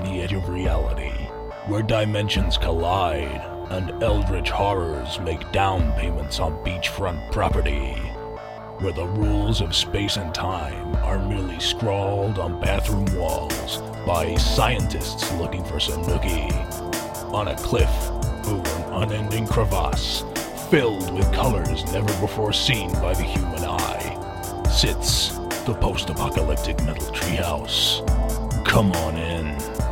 on the edge of reality, where dimensions collide and eldritch horrors make down payments on beachfront property, where the rules of space and time are merely scrawled on bathroom walls by scientists looking for some nookie, on a cliff over an unending crevasse filled with colors never before seen by the human eye, sits the post-apocalyptic metal treehouse. Come on in.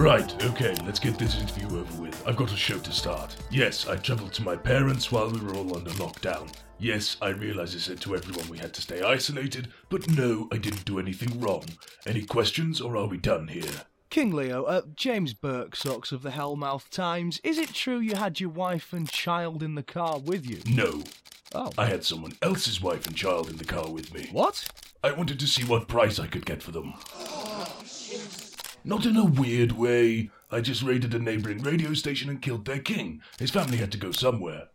Right, okay, let's get this interview over with. I've got a show to start. Yes, I travelled to my parents while we were all under lockdown. Yes, I realise I said to everyone we had to stay isolated, but no, I didn't do anything wrong. Any questions, or are we done here? King Leo, uh, James Burksocks of the Hellmouth Times, is it true you had your wife and child in the car with you? No. Oh. I had someone else's wife and child in the car with me. What? I wanted to see what price I could get for them. Not in a weird way. I just raided a neighbouring radio station and killed their king. His family had to go somewhere.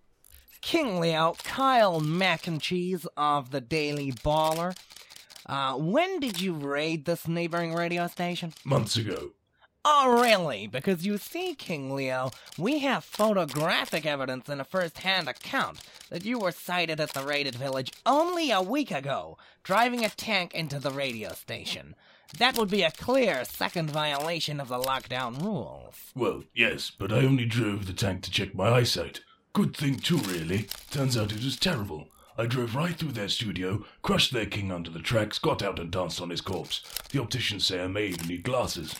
King Leo, Kyle Mac and Cheese of the Daily Baller. Uh, when did you raid this neighboring radio station? Months ago. Oh, really? Because you see, King Leo, we have photographic evidence and a first hand account that you were sighted at the raided village only a week ago, driving a tank into the radio station. That would be a clear second violation of the lockdown rules. Well, yes, but I only drove the tank to check my eyesight. Good thing, too, really. Turns out it was terrible. I drove right through their studio, crushed their king under the tracks, got out and danced on his corpse. The opticians say I may even need glasses.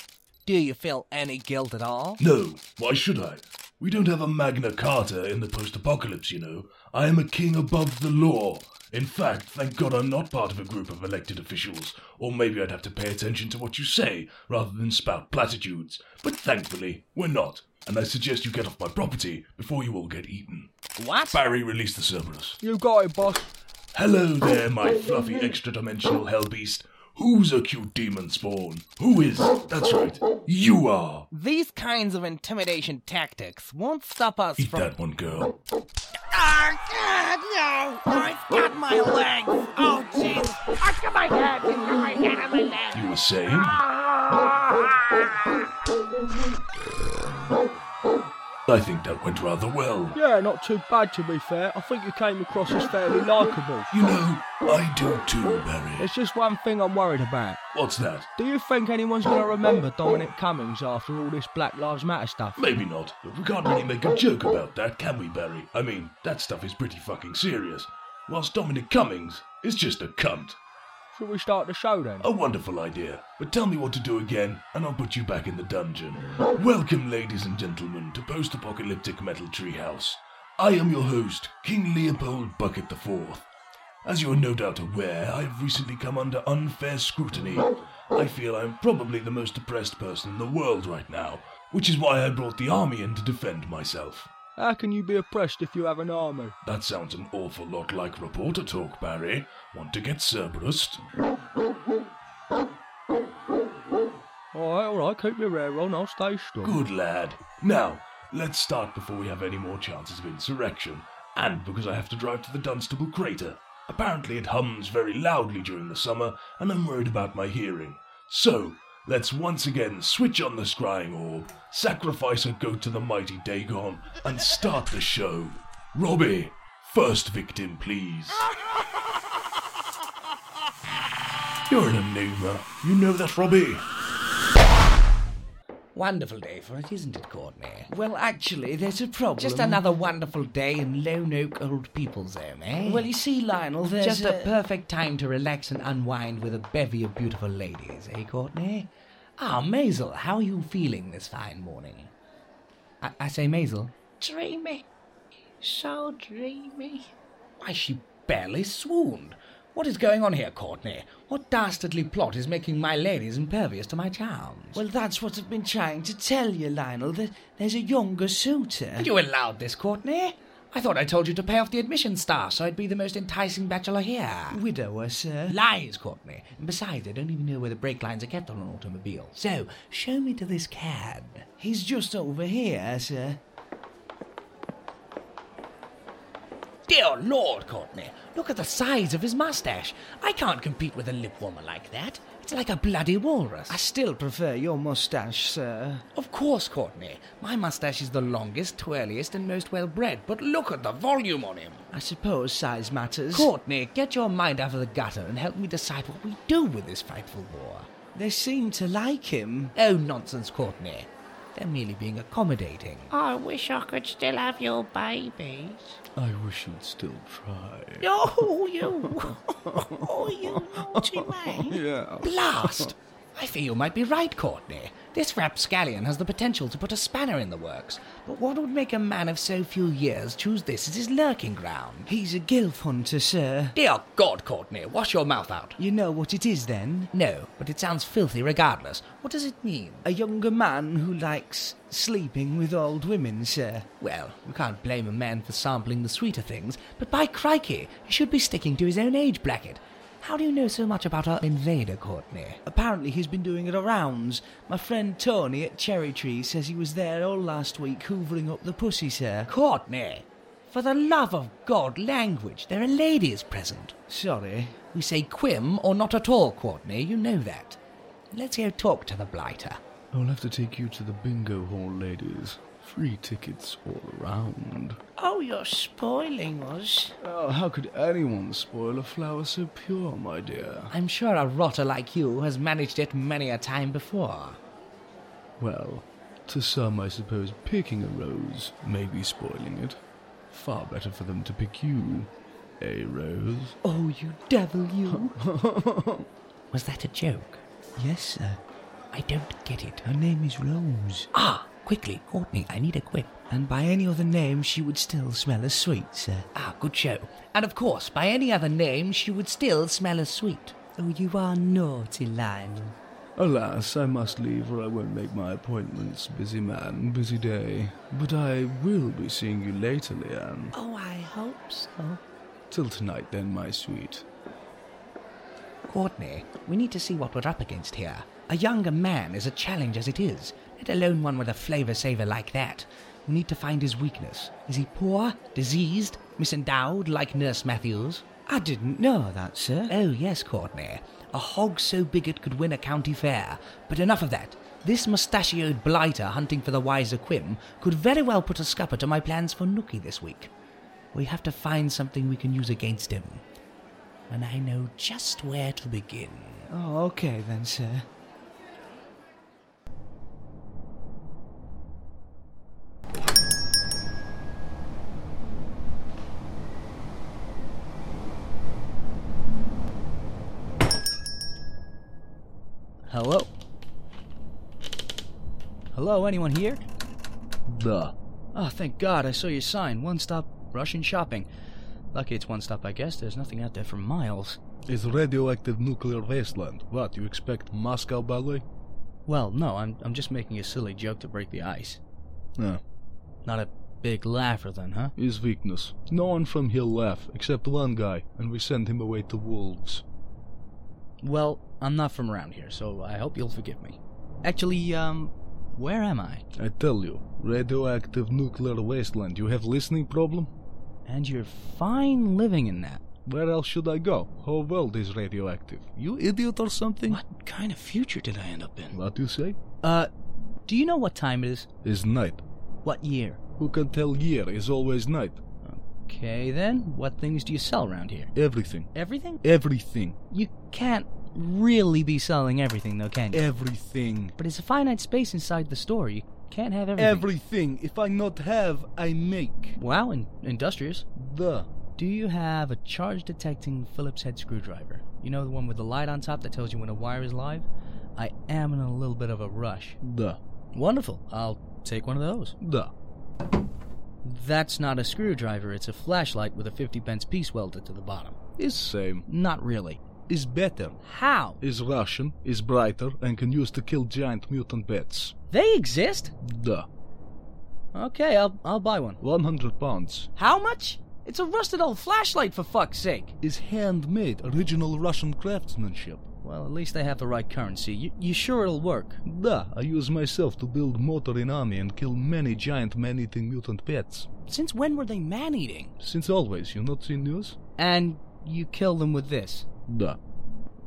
Do you feel any guilt at all? No, why should I? We don't have a Magna Carta in the post apocalypse, you know. I am a king above the law. In fact, thank God I'm not part of a group of elected officials, or maybe I'd have to pay attention to what you say rather than spout platitudes. But thankfully, we're not, and I suggest you get off my property before you all get eaten. What? Barry, release the Cerberus. You got it, boss. Hello there, my fluffy extra dimensional hell beast. Who's a cute demon spawn? Who is? That's right, you are. These kinds of intimidation tactics won't stop us Eat from. that one, girl. Ah, God, no! I've got my legs! Oh, jeez! I've got my head! I've got my head on my leg! You were saying? I think that went rather well. Yeah, not too bad to be fair. I think you came across as fairly likeable. You know, I do too, Barry. There's just one thing I'm worried about. What's that? Do you think anyone's going to remember Dominic Cummings after all this Black Lives Matter stuff? Maybe not, but we can't really make a joke about that, can we, Barry? I mean, that stuff is pretty fucking serious. Whilst Dominic Cummings is just a cunt. Should we start the show then? A wonderful idea. But tell me what to do again, and I'll put you back in the dungeon. Welcome, ladies and gentlemen, to Post Apocalyptic Metal Treehouse. I am your host, King Leopold Bucket IV. As you are no doubt aware, I have recently come under unfair scrutiny. I feel I'm probably the most depressed person in the world right now, which is why I brought the army in to defend myself. How can you be oppressed if you have an army? That sounds an awful lot like reporter talk, Barry. Want to get Cerberused? Alright, alright, keep your hair on, I'll stay strong. Good lad. Now, let's start before we have any more chances of insurrection, and because I have to drive to the Dunstable crater. Apparently, it hums very loudly during the summer, and I'm worried about my hearing. So, let's once again switch on the scrying orb, sacrifice a goat to the mighty Dagon, and start the show. Robbie, first victim, please. You're an enigma. You know that, Robbie? Wonderful day for it, isn't it, Courtney? Well, actually, there's a problem. Just another wonderful day in Lone Oak Old People's Home, eh? Well, you see, Lionel, there's just a a perfect time to relax and unwind with a bevy of beautiful ladies, eh, Courtney? Ah, Maisel, how are you feeling this fine morning? I, I say, Maisel. dreamy, so dreamy. Why, she barely swooned. What is going on here, Courtney? What dastardly plot is making my ladies impervious to my charms? Well, that's what I've been trying to tell you, Lionel. That there's a younger suitor. And you allowed this, Courtney? I thought I told you to pay off the admission star so I'd be the most enticing bachelor here. widower, sir. Lies, Courtney. And besides, I don't even know where the brake lines are kept on an automobile. So, show me to this cab. He's just over here, sir. Dear Lord, Courtney, look at the size of his mustache. I can't compete with a lip warmer like that. It's like a bloody walrus. I still prefer your moustache, sir. Of course, Courtney. My mustache is the longest, twirliest, and most well bred, but look at the volume on him. I suppose size matters. Courtney, get your mind out of the gutter and help me decide what we do with this frightful war. They seem to like him. Oh, nonsense, Courtney. They're merely being accommodating. I wish I could still have your babies. I wish you'd still try. Oh, you. Oh, you naughty oh, man. Yeah. Blast! I fear you might be right, Courtney. This rapscallion has the potential to put a spanner in the works. But what would make a man of so few years choose this as his lurking ground? He's a gilf hunter, sir. Dear God, Courtney, wash your mouth out. You know what it is then? No, but it sounds filthy regardless. What does it mean? A younger man who likes sleeping with old women, sir. Well, you can't blame a man for sampling the sweeter things, but by crikey, he should be sticking to his own age bracket. How do you know so much about our invader, Courtney? Apparently he's been doing it arounds. My friend Tony at Cherry Tree says he was there all last week hoovering up the pussy, sir. Courtney! For the love of God, language. There are ladies present. Sorry. We say quim or not at all, Courtney. You know that. Let's go talk to the blighter. I'll have to take you to the bingo hall, ladies. Free tickets all around. Oh, you're spoiling us. Oh, how could anyone spoil a flower so pure, my dear? I'm sure a rotter like you has managed it many a time before. Well, to some, I suppose picking a rose may be spoiling it. Far better for them to pick you, eh, Rose? Oh, you devil, you. Was that a joke? yes, sir. I don't get it. Her name is Rose. Ah, quickly, Courtney, I need a quip. And by any other name, she would still smell as sweet, sir. Ah, good show. And of course, by any other name, she would still smell as sweet. Oh, you are naughty, Lionel. Alas, I must leave or I won't make my appointments. Busy man, busy day. But I will be seeing you later, Leanne. Oh, I hope so. Till tonight, then, my sweet. Courtney, we need to see what we're up against here. A younger man is a challenge as it is, let alone one with a flavor saver like that. We need to find his weakness. Is he poor, diseased, misendowed like Nurse Matthews? I didn't know that, sir. Oh, yes, Courtney. A hog so big it could win a county fair. But enough of that. This mustachioed blighter hunting for the wiser Quim could very well put a scupper to my plans for Nookie this week. We have to find something we can use against him. And I know just where to begin. Oh, okay then, sir. Hello? Hello, anyone here? Duh. Oh, thank God, I saw your sign. One stop Russian shopping. Lucky it's one stop, I guess. There's nothing out there for miles. It's radioactive nuclear wasteland. What, you expect Moscow ballet? Well, no, I'm, I'm just making a silly joke to break the ice. No. Not a big laugher then, huh? His weakness. No one from here laugh, except one guy, and we send him away to wolves. Well, I'm not from around here, so I hope you'll forgive me. Actually, um, where am I? I tell you, radioactive nuclear wasteland. You have listening problem? And you're fine living in that. Where else should I go? Whole world is radioactive. You idiot or something? What kind of future did I end up in? What do you say? Uh, do you know what time it is? Is night. What year? Who can tell year is always night? Okay, then. What things do you sell around here? Everything. Everything? Everything. You can't really be selling everything, though, can you? Everything. but it's a finite space inside the store. You can't have everything. Everything. If I not have, I make. Wow, in- industrious. The. Do you have a charge detecting Phillips head screwdriver? You know the one with the light on top that tells you when a wire is live? I am in a little bit of a rush. The. Wonderful. I'll take one of those. The. That's not a screwdriver, it's a flashlight with a 50 pence piece welded to the bottom. Is same. Not really. Is better. How? Is Russian. Is brighter and can use to kill giant mutant bats. They exist? The. Okay, I'll, I'll buy one. 100 pounds. How much? It's a rusted old flashlight, for fuck's sake. Is handmade. Original Russian craftsmanship. Well, at least they have the right currency. You, you sure it'll work? Da, I use myself to build motor in army and kill many giant man-eating mutant pets. since when were they man eating? Since always, you not seen news? And you kill them with this? Да.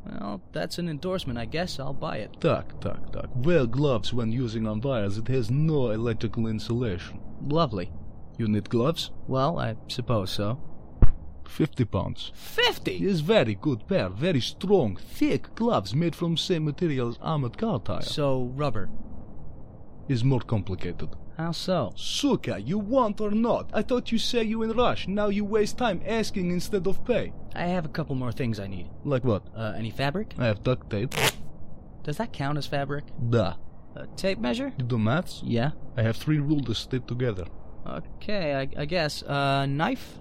Well, that's an endorsement, I guess. I'll buy it. Так, так, так. Wear gloves when using on wires. It has no electrical insulation. Lovely. You need gloves? Well, I suppose so. 50 pounds. 50? Is very good pair, very strong, thick gloves made from same material as armored car tire. So, rubber. Is more complicated. How so? Suka, you want or not? I thought you say you in rush. Now you waste time asking instead of pay. I have a couple more things I need. Like what? Uh, any fabric? I have duct tape. Does that count as fabric? Da. A tape measure? You do maths? Yeah. I have three rulers stitched together. Okay, I, I guess. Uh, knife?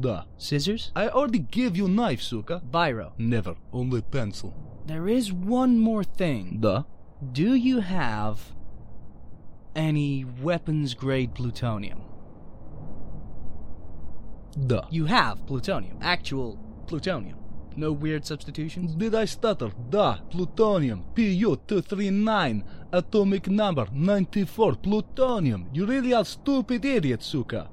Da. Scissors? I already gave you knife, Suka. Biro. Never. Only pencil. There is one more thing. Da. Do you have any weapons grade plutonium? Da. You have plutonium. Actual plutonium. No weird substitutions? Did I stutter? Da. Plutonium. PU-239. Atomic number 94. Plutonium. You really are stupid idiot, Suka.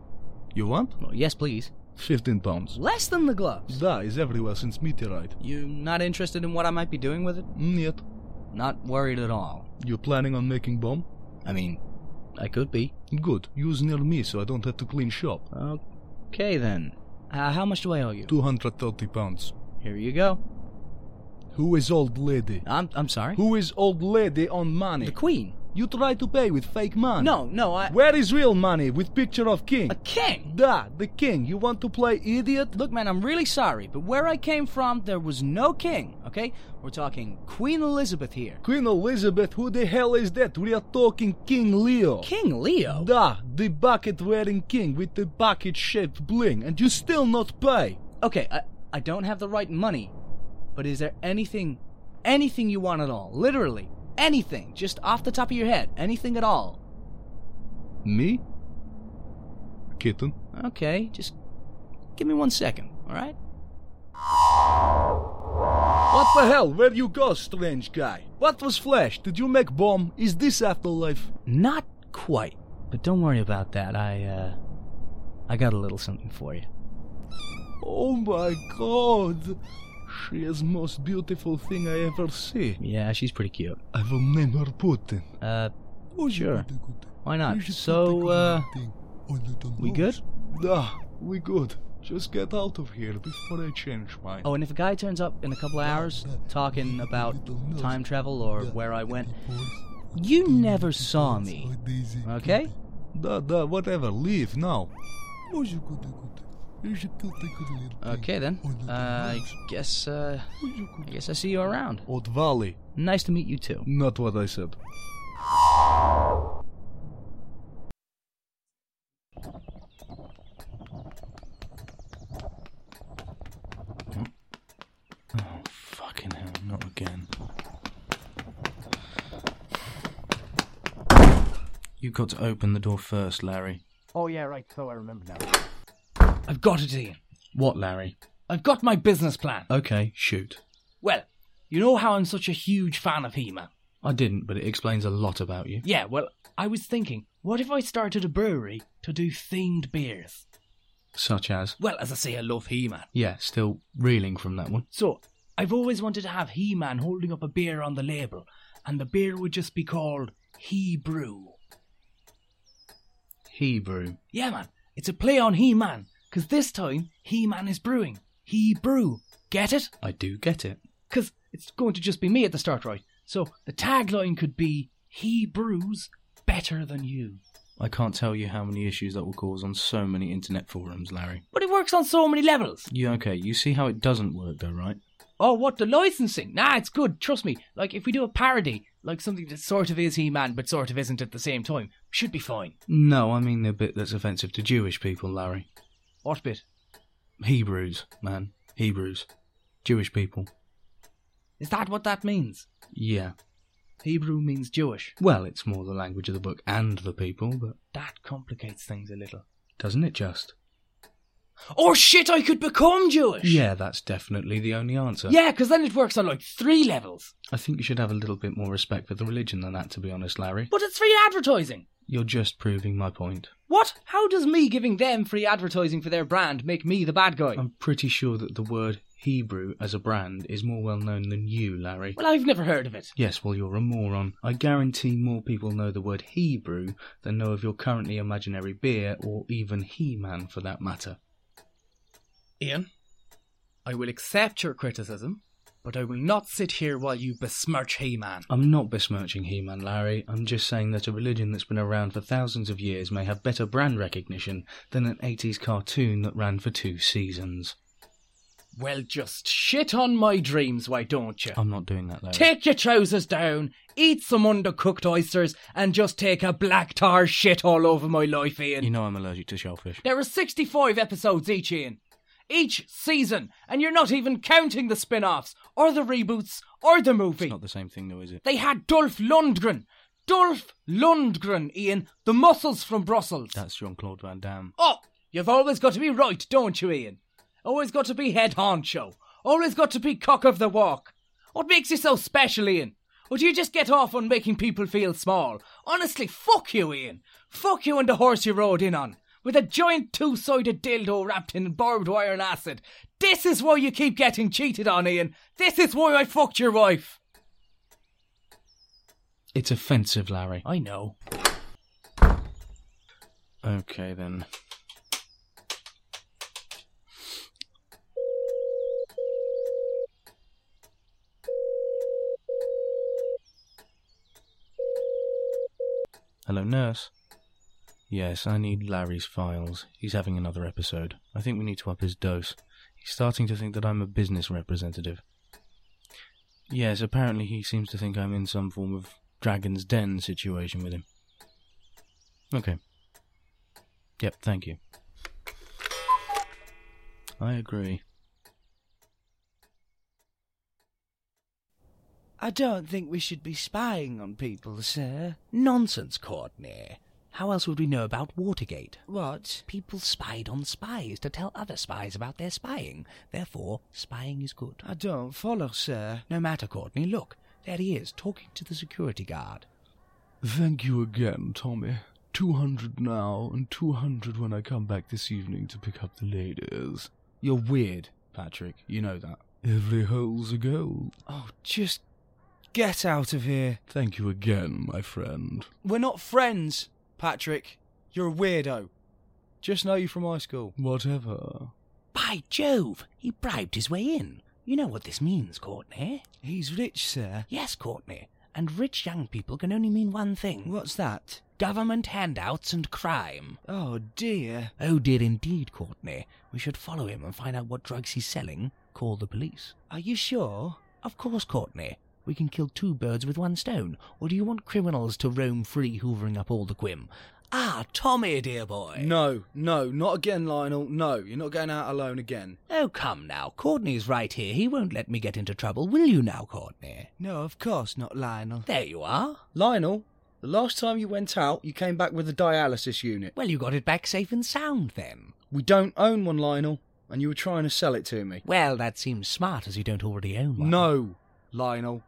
You want? Well, yes, please. 15 pounds. Less than the gloves. Da is everywhere since meteorite. You not interested in what I might be doing with it? Mm, yet. Not worried at all. You planning on making bomb? I mean, I could be. Good. Use near me so I don't have to clean shop. Okay then. Uh, how much do I owe you? 230 pounds. Here you go. Who is old lady? I'm I'm sorry. Who is old lady on money? The queen. You try to pay with fake money. No, no, I. Where is real money with picture of king? A king. Da, the king. You want to play idiot? Look, man, I'm really sorry, but where I came from, there was no king. Okay, we're talking Queen Elizabeth here. Queen Elizabeth, who the hell is that? We are talking King Leo. King Leo. Da, the bucket wearing king with the bucket shaped bling, and you still not pay. Okay, I I don't have the right money, but is there anything, anything you want at all? Literally anything, just off the top of your head, anything at all. Me? Kitten. Okay, just give me one second, all right? What the hell? Where you go, strange guy? What was Flash? Did you make bomb? Is this afterlife? Not quite, but don't worry about that. I uh, I got a little something for you. Oh my god! She is most beautiful thing I ever see. Yeah, she's pretty cute. I will name her Putin. Uh, sure. Why not? So, uh, we good? Da, we good. Just get out of here before I change mine. Oh, and if a guy turns up in a couple of hours talking about time travel or where I went, you never saw me. Okay? Da, da, whatever. Leave now. Okay then. Uh, I guess, uh, I guess I see you around. Old Valley. Nice to meet you too. Not what I said. Oh, fucking hell, not again. You got to open the door first, Larry. Oh, yeah, right. So I remember now. I've got it, Ian. What, Larry? I've got my business plan. Okay, shoot. Well, you know how I'm such a huge fan of He Man? I didn't, but it explains a lot about you. Yeah, well, I was thinking, what if I started a brewery to do themed beers? Such as? Well, as I say, I love He Man. Yeah, still reeling from that one. So, I've always wanted to have He Man holding up a beer on the label, and the beer would just be called He Brew. Hebrew. Yeah, man, it's a play on He Man, because this time He Man is brewing. He Brew. Get it? I do get it. Because it's going to just be me at the start, right? So the tagline could be He brews better than you. I can't tell you how many issues that will cause on so many internet forums, Larry. But it works on so many levels. Yeah, okay, you see how it doesn't work though, right? Oh, what the licensing? Nah, it's good. Trust me. Like if we do a parody, like something that sort of is He Man but sort of isn't at the same time, should be fine. No, I mean the bit that's offensive to Jewish people, Larry. What bit? Hebrews, man. Hebrews. Jewish people. Is that what that means? Yeah. Hebrew means Jewish. Well, it's more the language of the book and the people, but That complicates things a little. doesn't it just? Or shit, I could become Jewish! Yeah, that's definitely the only answer. Yeah, because then it works on like three levels. I think you should have a little bit more respect for the religion than that, to be honest, Larry. But it's free advertising. You're just proving my point. What? How does me giving them free advertising for their brand make me the bad guy? I'm pretty sure that the word Hebrew as a brand is more well known than you, Larry. well, I've never heard of it. Yes, well, you're a moron. I guarantee more people know the word Hebrew than know of your currently imaginary beer or even He Man for that matter. Ian, I will accept your criticism, but I will not sit here while you besmirch He-Man. I'm not besmirching He Man, Larry. I'm just saying that a religion that's been around for thousands of years may have better brand recognition than an 80s cartoon that ran for two seasons. Well, just shit on my dreams, why don't you? I'm not doing that, Larry. Take your trousers down, eat some undercooked oysters, and just take a black tar shit all over my life, Ian. You know I'm allergic to shellfish. There are 65 episodes each, Ian. Each season, and you're not even counting the spin offs, or the reboots, or the movie. It's not the same thing, though, is it? They had Dolph Lundgren. Dolph Lundgren, Ian. The muscles from Brussels. That's Jean Claude Van Damme. Oh, you've always got to be right, don't you, Ian? Always got to be head honcho. Always got to be cock of the walk. What makes you so special, Ian? Or do you just get off on making people feel small? Honestly, fuck you, Ian. Fuck you and the horse you rode in on. With a giant two sided dildo wrapped in barbed wire and acid. This is why you keep getting cheated on, Ian. This is why I fucked your wife. It's offensive, Larry. I know. Okay, then. Hello, nurse. Yes, I need Larry's files. He's having another episode. I think we need to up his dose. He's starting to think that I'm a business representative. Yes, apparently he seems to think I'm in some form of Dragon's Den situation with him. Okay. Yep, thank you. I agree. I don't think we should be spying on people, sir. Nonsense, Courtney. How else would we know about Watergate? What? People spied on spies to tell other spies about their spying. Therefore, spying is good. I don't follow, sir. No matter, Courtney. Look, there he is, talking to the security guard. Thank you again, Tommy. 200 now, and 200 when I come back this evening to pick up the ladies. You're weird, Patrick. You know that. Every hole's a goal. Oh, just get out of here. Thank you again, my friend. We're not friends, Patrick. You're a weirdo. Just know you from high school. Whatever. By Jove, he bribed his way in. You know what this means, Courtney? He's rich, sir. Yes, Courtney. And rich young people can only mean one thing What's that? government handouts and crime. Oh, dear. Oh dear, indeed, Courtney. We should follow him and find out what drugs he's selling. Call the police. Are you sure? Of course, Courtney. We can kill two birds with one stone. Or do you want criminals to roam free, hoovering up all the quim? Ah, Tommy, dear boy. No, no, not again, Lionel. No, you're not going out alone again. Oh, come now. Courtney's right here. He won't let me get into trouble, will you now, Courtney? No, of course not, Lionel. There you are. Lionel, the last time you went out, you came back with a dialysis unit. Well, you got it back safe and sound then. We don't own one, Lionel, and you were trying to sell it to me. Well, that seems smart as you don't already own one. No, Lionel.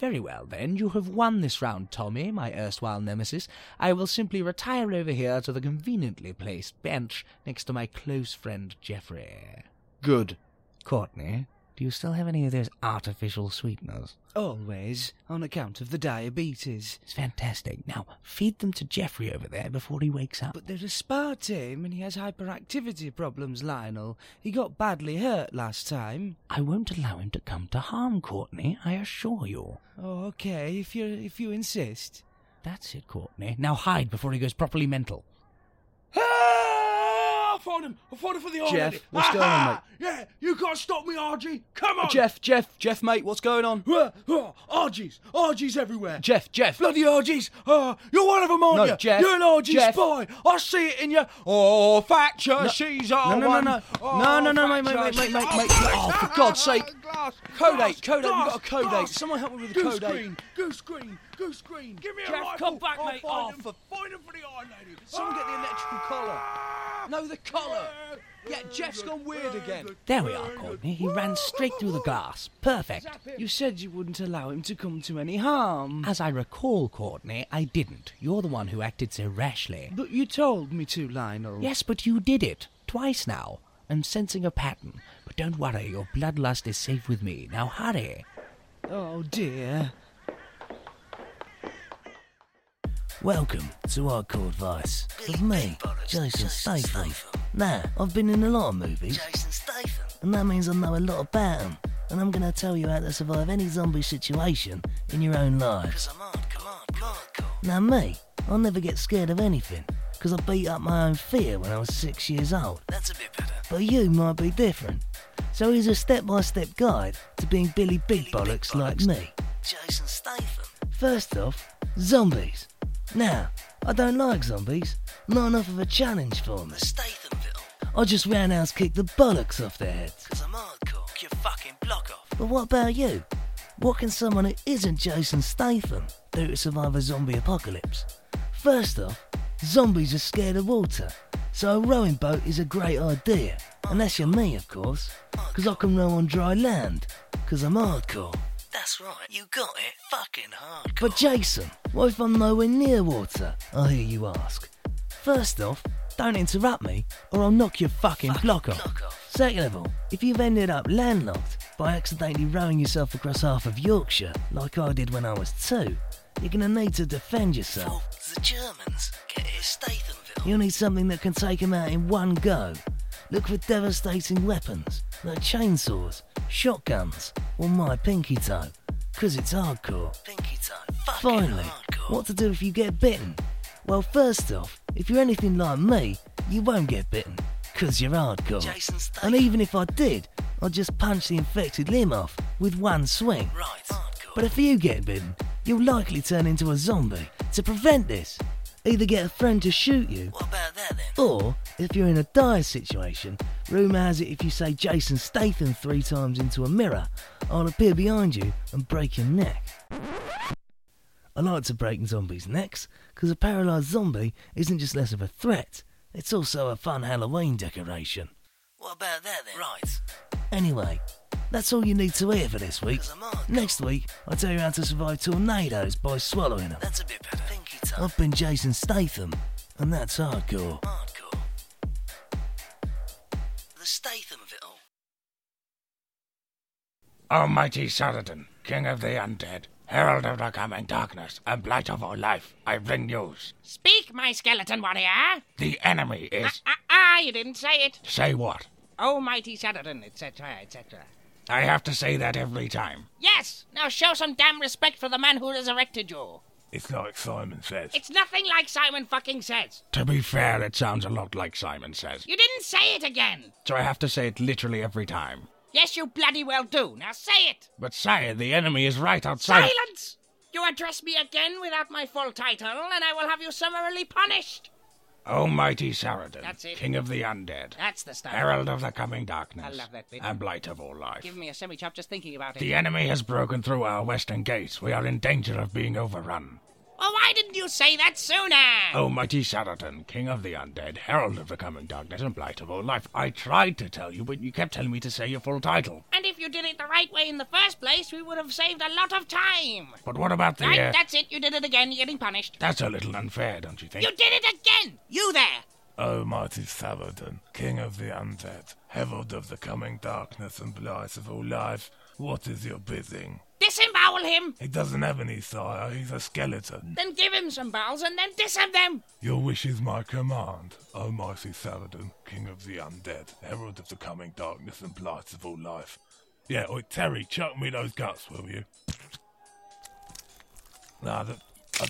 Very well, then. You have won this round, Tommy, my erstwhile nemesis. I will simply retire over here to the conveniently placed bench next to my close friend Geoffrey. Good. Courtney, do you still have any of those artificial sweeteners? Always, on account of the diabetes. It's fantastic. Now, feed them to Geoffrey over there before he wakes up. But they're aspartame and he has hyperactivity problems, Lionel. He got badly hurt last time. I won't allow him to come to harm, Courtney, I assure you. Oh, okay, if you if you insist. That's it, Courtney. Now hide before he goes properly mental. Ah! I found him! I found him for the old Jeff, lady. what's going on, Ah, Yeah, you can't stop me, Argie! Come on! Jeff, Jeff, Jeff, mate, what's going on? Argies! Argies everywhere! Jeff, Jeff. Bloody Argies! Ah, you're one of them, aren't No, you? Jeff, You're an Argie Jeff. spy! I see it in you! Oh, Thatcher, she's our No, no, no, one. no. Oh, No, no, no, mate, mate, mate, mate, mate, mate. Oh, for God's sake. Glass, Code glass, code eight, we've glass, got a code glass. eight. Someone help me with the Goose eight. green, goose green, goose green. Give me a rifle. come back, I'll mate. Find Oh, him. for- Find him for the Iron Lady. Someone get the electrical collar. No, the collar. Ah! Yeah, Jeff's gone weird again. There we are, Courtney. He ran straight through the glass. Perfect. You said you wouldn't allow him to come to any harm. As I recall, Courtney, I didn't. You're the one who acted so rashly. But you told me to, Lionel. Yes, but you did it. Twice now. I'm sensing a pattern. But don't worry, your bloodlust is safe with me. Now hurry. Oh dear. Welcome to Hardcore Advice with me, Jason Statham. Now, I've been in a lot of movies, Jason Statham. and that means I know a lot about them. And I'm going to tell you how to survive any zombie situation in your own lives. I'm hard, come on, hardcore. Now, me, I'll never get scared of anything because I beat up my own fear when I was six years old. That's a bit better. But you might be different. So here's a step by step guide to being Billy Big Bollocks like me. Jason Statham. First off, zombies. Now, I don't like zombies. Not enough of a challenge for me. Statham Vittle. I just roundhouse kick the bollocks off their heads. Cause I'm hardcore. You fucking block off. But what about you? What can someone who isn't Jason Statham do to survive a zombie apocalypse? First off, zombies are scared of water, so a rowing boat is a great idea. Unless you're me, of course, because I can row on dry land, because I'm hardcore. That's right. You got it. Fucking hardcore. But Jason, what if I'm nowhere near water? I hear you ask. First off, don't interrupt me, or I'll knock your fucking block off. block off. Second of all, if you've ended up landlocked by accidentally rowing yourself across half of Yorkshire, like I did when I was two, you're gonna need to defend yourself. The Germans. Get it. Stathamville. You'll need something that can take them out in one go. Look for devastating weapons, like chainsaws, shotguns, or my pinky toe, 'cause it's hardcore. Pinky toe. Fucking Finally, hardcore. what to do if you get bitten? Well, first off, if you're anything like me, you won't get bitten, 'cause you're hardcore. And even if I did, I'd just punch the infected limb off with one swing. Right. Hardcore. But if you get bitten, you'll likely turn into a zombie. To prevent this, either get a friend to shoot you, What about that then? or if you're in a dire situation, rumour has it if you say Jason Statham three times into a mirror, I'll appear behind you and break your neck. I like to break zombies' necks because a paralysed zombie isn't just less of a threat, it's also a fun Halloween decoration. What about that then? Right. Anyway, that's all you need to hear for this week. Next week, I'll tell you how to survive tornadoes by swallowing them. That's a bit better. Pinky toe. I've been Jason Statham, and that's hardcore. Hardcore. The Statham Vittle. Almighty Saladin, King of the Undead, Herald of the Coming Darkness, and Blight of all life, I bring news. Speak, my skeleton warrior. The enemy is. Ah, ah, you didn't say it. Say what? Almighty Saladin, etc., etc. I have to say that every time. Yes! Now show some damn respect for the man who resurrected you. It's like Simon says. It's nothing like Simon fucking says. To be fair, it sounds a lot like Simon says. You didn't say it again. So I have to say it literally every time. Yes, you bloody well do. Now say it. But sire, the enemy is right outside. Silence! You address me again without my full title, and I will have you summarily punished. Almighty Saradin, That's it. King of the Undead, That's the stuff. Herald of the Coming Darkness, I love that bit. and Blight of all life. Give me a semi-chop just thinking about it. The enemy has broken through our western gates. We are in danger of being overrun. Oh, why didn't you say that sooner? Oh, mighty Saradin, King of the Undead, Herald of the Coming Darkness, and Blight of all life. I tried to tell you, but you kept telling me to say your full title. And if you did it the right way in the first place, we would have saved a lot of time. But what about the... Right, uh, that's it. You did it again. You're getting punished. That's a little unfair, don't you think? You did it again. You there. Oh, mighty Saladin, King of the Undead, Herald of the Coming Darkness and Blight of all life, what is your bidding? Disembowel him. He doesn't have any sire, he's a skeleton. Then give him some bowels and then disem them. Your wish is my command, Almighty Saladin, King of the Undead, Herald of the Coming Darkness and Blight of all life. Yeah, oi, Terry, chuck me those guts, will you? Nah, the, I,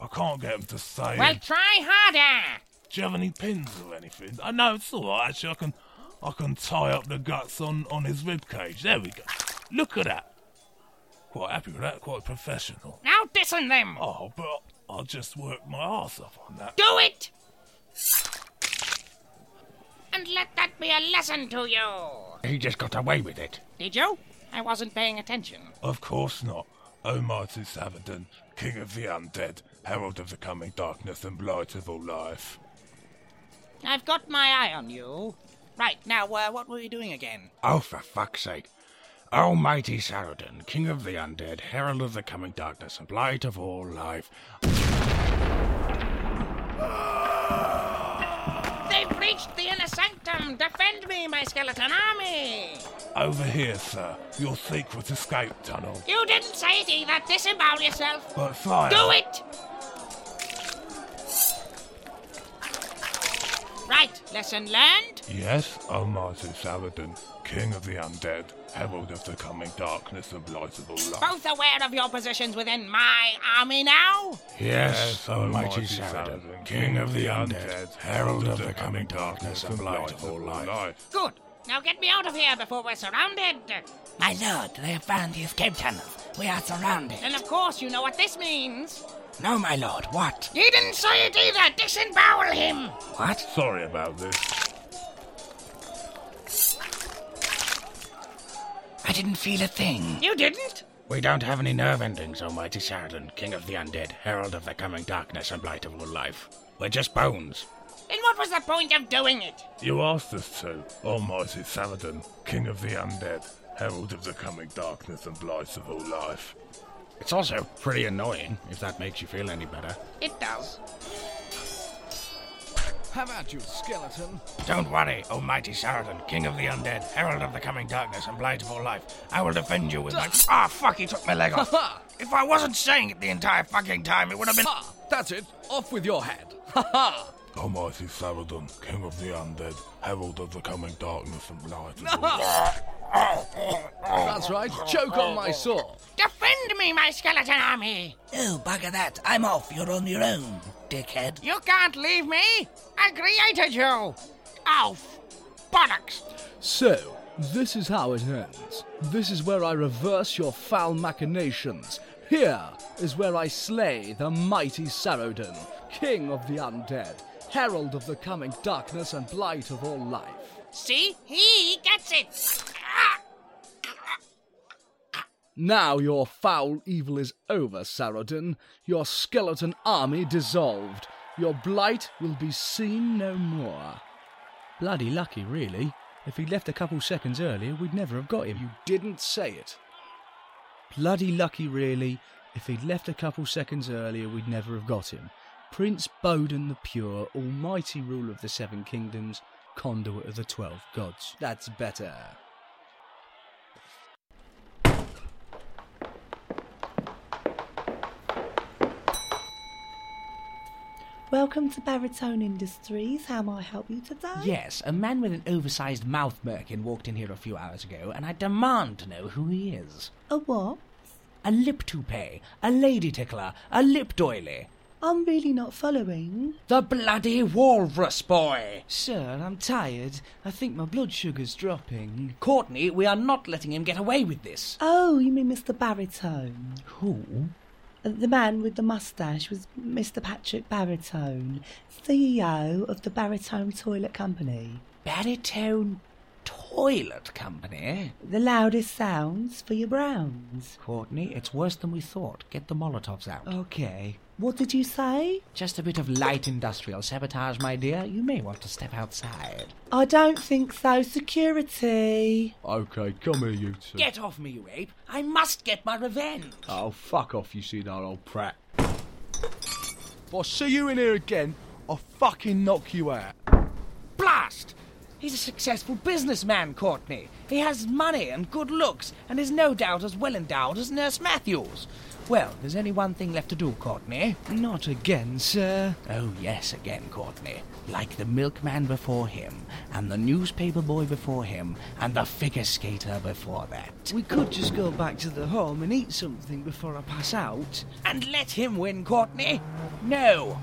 I can't get him to say. Well, try harder. Do you have any pins or anything? I know it's all right. Actually, I can, I can tie up the guts on on his rib cage. There we go. Look at that. Quite happy with that. Quite professional. Now disem them. Oh, but I'll just work my arse off on that. Do it. And let that be a lesson to you. He just got away with it. Did you? I wasn't paying attention. Of course not. Almighty Savadon, King of the Undead, Herald of the Coming Darkness and Blight of all life. I've got my eye on you. Right, now, uh, what were you doing again? Oh, for fuck's sake. Almighty Saradin, King of the Undead, Herald of the Coming Darkness, and Blight of all life. They've breached the inner sanctum! Defend me, my skeleton army! Over here, sir. Your secret escape tunnel. You didn't say it either! Disembowel yourself! But fire. Do it! Right, lesson learned. Yes, Almighty Saladin, King of the Undead, Herald of the Coming Darkness and Blight of all life. Both aware of your positions within my army now? Yes, Almighty Almighty Saladin, King of the Undead, Herald of the Coming Darkness, and Blight of all life. Good. Now get me out of here before we're surrounded. My lord, they have found the escape tunnels. We are surrounded. And of course, you know what this means. No, my lord, what? You didn't say it either. Disembowel him. What? Sorry about this. I didn't feel a thing. You didn't? We don't have any nerve endings, Almighty Saradin, King of the Undead, Herald of the Coming Darkness, and Blight of all life. We're just bones. Then what was the point of doing it? You asked us to, Almighty Saladin, King of the Undead, Herald of the Coming Darkness and Blight of all life. It's also pretty annoying, if that makes you feel any better. It does. Have at you, skeleton. Don't worry, oh mighty Saradin, King of the Undead, Herald of the Coming Darkness, and Blight of all life. I will defend you with my. Ah, fuck, he took my leg off. if I wasn't saying it the entire fucking time, it would have been. Ha! That's it. Off with your head. Ha ha! Almighty Saradon, King of the Undead, Herald of the Coming Darkness and Blight of. That's right. Choke on my sword. Defend me, my skeleton army. Oh, bugger that. I'm off. You're on your own, dickhead. You can't leave me. I created you. Off. Bollocks. So, this is how it ends. This is where I reverse your foul machinations. Here is where I slay the mighty Sarodin, king of the undead, herald of the coming darkness and blight of all life. See? He gets it. Now your foul evil is over, Sarodin. Your skeleton army dissolved. Your blight will be seen no more. Bloody lucky, really. If he'd left a couple seconds earlier, we'd never have got him. You didn't say it. Bloody lucky, really. If he'd left a couple seconds earlier, we'd never have got him. Prince Bodin the Pure, almighty ruler of the Seven Kingdoms, conduit of the Twelve Gods. That's better. Welcome to Baritone Industries. How may I help you today? Yes, a man with an oversized mouth merkin walked in here a few hours ago, and I demand to know who he is. A what? A lip toupee, a lady tickler, a lip doily. I'm really not following. The bloody walrus boy! Sir, I'm tired. I think my blood sugar's dropping. Courtney, we are not letting him get away with this. Oh, you mean Mr. Baritone? Who? Uh, The man with the moustache was Mr. Patrick Baritone, CEO of the Baritone Toilet Company. Baritone Toilet Company? The loudest sounds for your browns. Courtney, it's worse than we thought. Get the Molotovs out. Okay. What did you say? Just a bit of light industrial sabotage, my dear. You may want to step outside. I don't think so. Security. Okay, come here, you two. Get off me, you ape. I must get my revenge. Oh, fuck off, you see that old prat. If I see you in here again, I'll fucking knock you out. Blast! He's a successful businessman, Courtney. He has money and good looks, and is no doubt as well endowed as Nurse Matthews. Well, there's only one thing left to do, Courtney. Not again, sir. Oh, yes, again, Courtney. Like the milkman before him, and the newspaper boy before him, and the figure skater before that. We could just go back to the home and eat something before I pass out. And let him win, Courtney? No.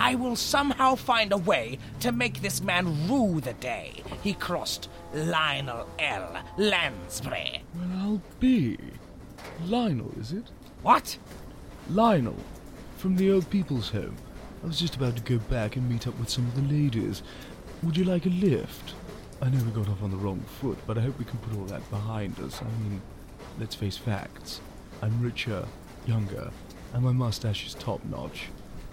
I will somehow find a way to make this man rue the day he crossed Lionel L. Lansbury. Well, I'll be. Lionel, is it? What? Lionel, from the old people's home. I was just about to go back and meet up with some of the ladies. Would you like a lift? I know we got off on the wrong foot, but I hope we can put all that behind us. I mean, let's face facts. I'm richer, younger, and my mustache is top notch.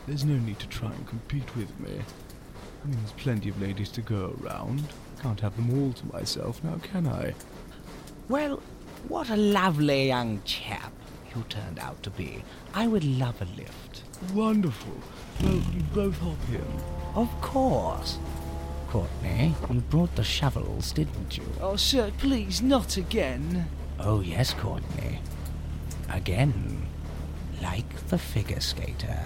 There's no need to try and compete with me. I mean, there's plenty of ladies to go around. Can't have them all to myself now, can I? Well, what a lovely young chap you turned out to be. I would love a lift. Wonderful. Well, you both hop in. Of course. Courtney, you brought the shovels, didn't you? Oh, sir, please, not again. Oh, yes, Courtney. Again. Like the figure skater.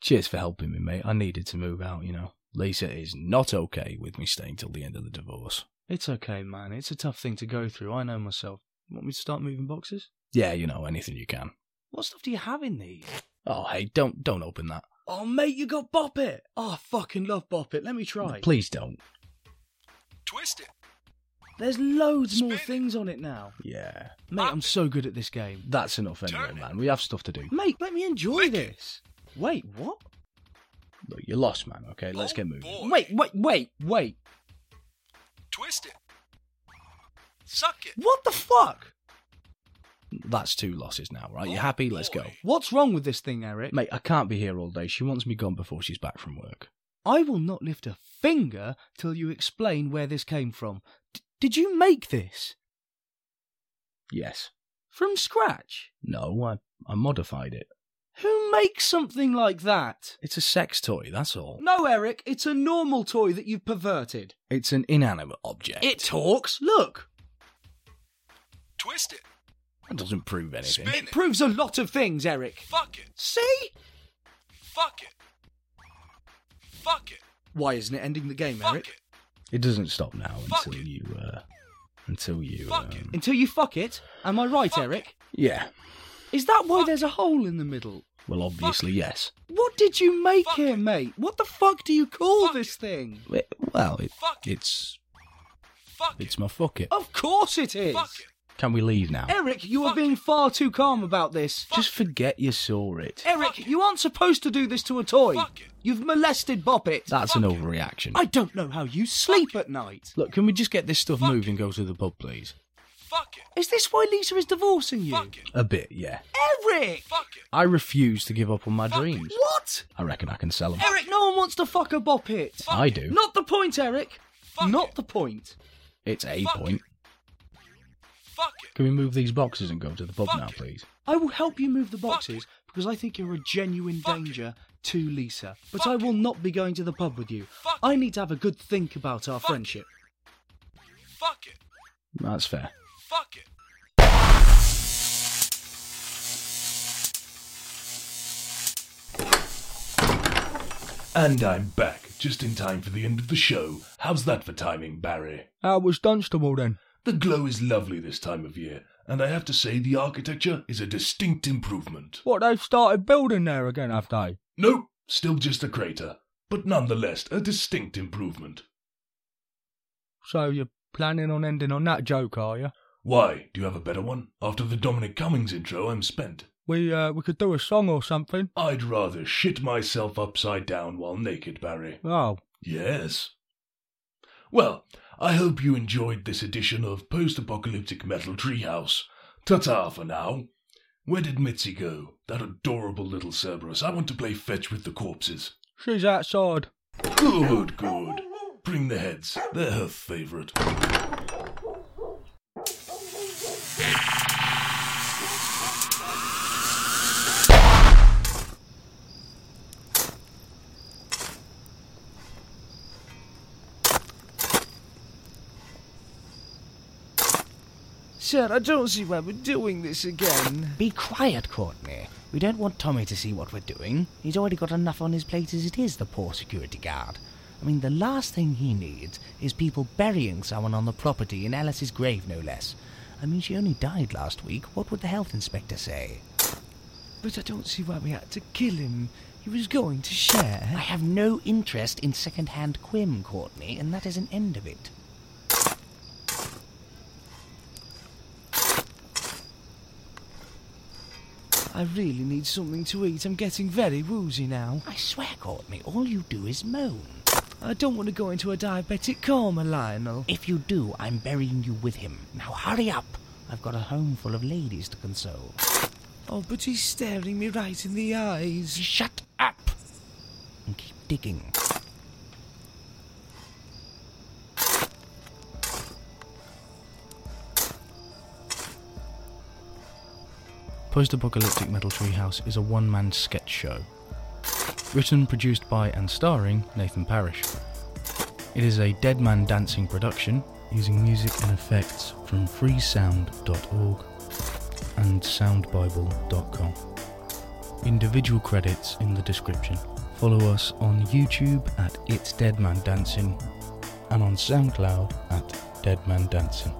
Cheers for helping me, mate. I needed to move out, you know. Lisa is not okay with me staying till the end of the divorce. It's okay, man. It's a tough thing to go through. I know myself. Want me to start moving boxes? Yeah, you know, anything you can. What stuff do you have in these? Oh, hey, don't don't open that. Oh, mate, you got Bop It. Oh, I fucking love Bop It. Let me try. Please don't. Twist it. There's loads more things on it now. Yeah. Mate, I'm so good at this game. That's enough anyway, man. We have stuff to do. Mate, let me enjoy this. Wait, what? Look, you're lost, man. Okay, let's oh, get moving. Wait, wait, wait, wait. Twist it. Suck it. What the fuck? That's two losses now, right? You oh, happy? Let's go. What's wrong with this thing, Eric? Mate, I can't be here all day. She wants me gone before she's back from work. I will not lift a finger till you explain where this came from. D- did you make this? Yes. From scratch? No, I, I modified it. Who makes something like that? It's a sex toy, that's all. No, Eric, it's a normal toy that you've perverted. It's an inanimate object. It talks. Look. Twist it. That doesn't prove anything. Spin It proves a lot of things, Eric. Fuck it. See? Fuck it. Fuck it. Why isn't it ending the game, Eric? Fuck it. It doesn't stop now Fuck until it. you, uh, until you, Fuck it. um, Until you fuck it. Am I right, Fuck Eric? yeah. Is that why there's a hole in the middle? Well, obviously, yes. What did you make Fuck here, mate? What the fuck do you call Fuck this thing? It- well, it, Fuck it's, Fuck it's my fuck it. Of course it is. Fuck it. Can we leave now? Eric, you are being far too calm about this. Just forget you saw it. Eric, you aren't supposed to do this to a toy. Fuck. You've molested Bop It. That's an overreaction. I don't know how you sleep at night. Look, can we just get this stuff Fuck moved and go to the pub, please? Fuck it. Is this why Lisa is divorcing you? Fuck it. A bit, yeah. Eric! Fuck it. I refuse to give up on my Fuck it. dreams. What? I reckon I can sell them. Eric, no one wants to fuck a Bop It. I do. Not the point, Eric. Fuck Not it. the point. It's a Fuck point. Fuck it. Can we move these boxes and go to the pub Fuck now, it. please? I will help you move the boxes it. because I think you're a genuine Fuck danger to Lisa. But Fuck I will not be going to the pub with you. Fuck I need to have a good think about our Fuck it. friendship. Fuck it. That's fair. Fuck it. And I'm back, just in time for the end of the show. How's that for timing, Barry? How was Dunstable then? The glow is lovely this time of year, and I have to say the architecture is a distinct improvement. What, they've started building there again, have they? Nope, still just a crater, but nonetheless a distinct improvement. So you're planning on ending on that joke, are you? Why? Do you have a better one? After the Dominic Cummings intro, I'm spent. We, uh, we could do a song or something. I'd rather shit myself upside down while naked, Barry. Oh, Yes. Well, I hope you enjoyed this edition of Post Apocalyptic Metal Treehouse. Ta ta for now. Where did Mitzi go? That adorable little Cerberus. I want to play fetch with the corpses. she's outside. Good, good. Bring the heads. They're her favourite. Sir, I don't see why we're doing this again. Be quiet, Courtney. We don't want Tommy to see what we're doing. He's already got enough on his plate as it is, the poor security guard. I mean, the last thing he needs is people burying someone on the property in Alice's grave, no less. I mean, she only died last week. What would the health inspector say? But I don't see why we had to kill him. He was going to share. I have no interest in second-hand quim, Courtney, and that is an end of it. I really need something to eat. I'm getting very woozy now. I swear, Courtney, all you do is moan. I don't want to go into a diabetic coma, Lionel. If you do, I'm burying you with him. Now hurry up. I've got a home full of ladies to console. Oh, but he's staring me right in the eyes. Shut up! And keep digging. Post Apocalyptic Metal Treehouse is a one man sketch show. Written, produced by, and starring Nathan Parrish. It is a Dead Man Dancing production using music and effects from freesound.org and soundbible.com. Individual credits in the description. Follow us on YouTube at It's Dead Man Dancing and on SoundCloud at Dead Man Dancing.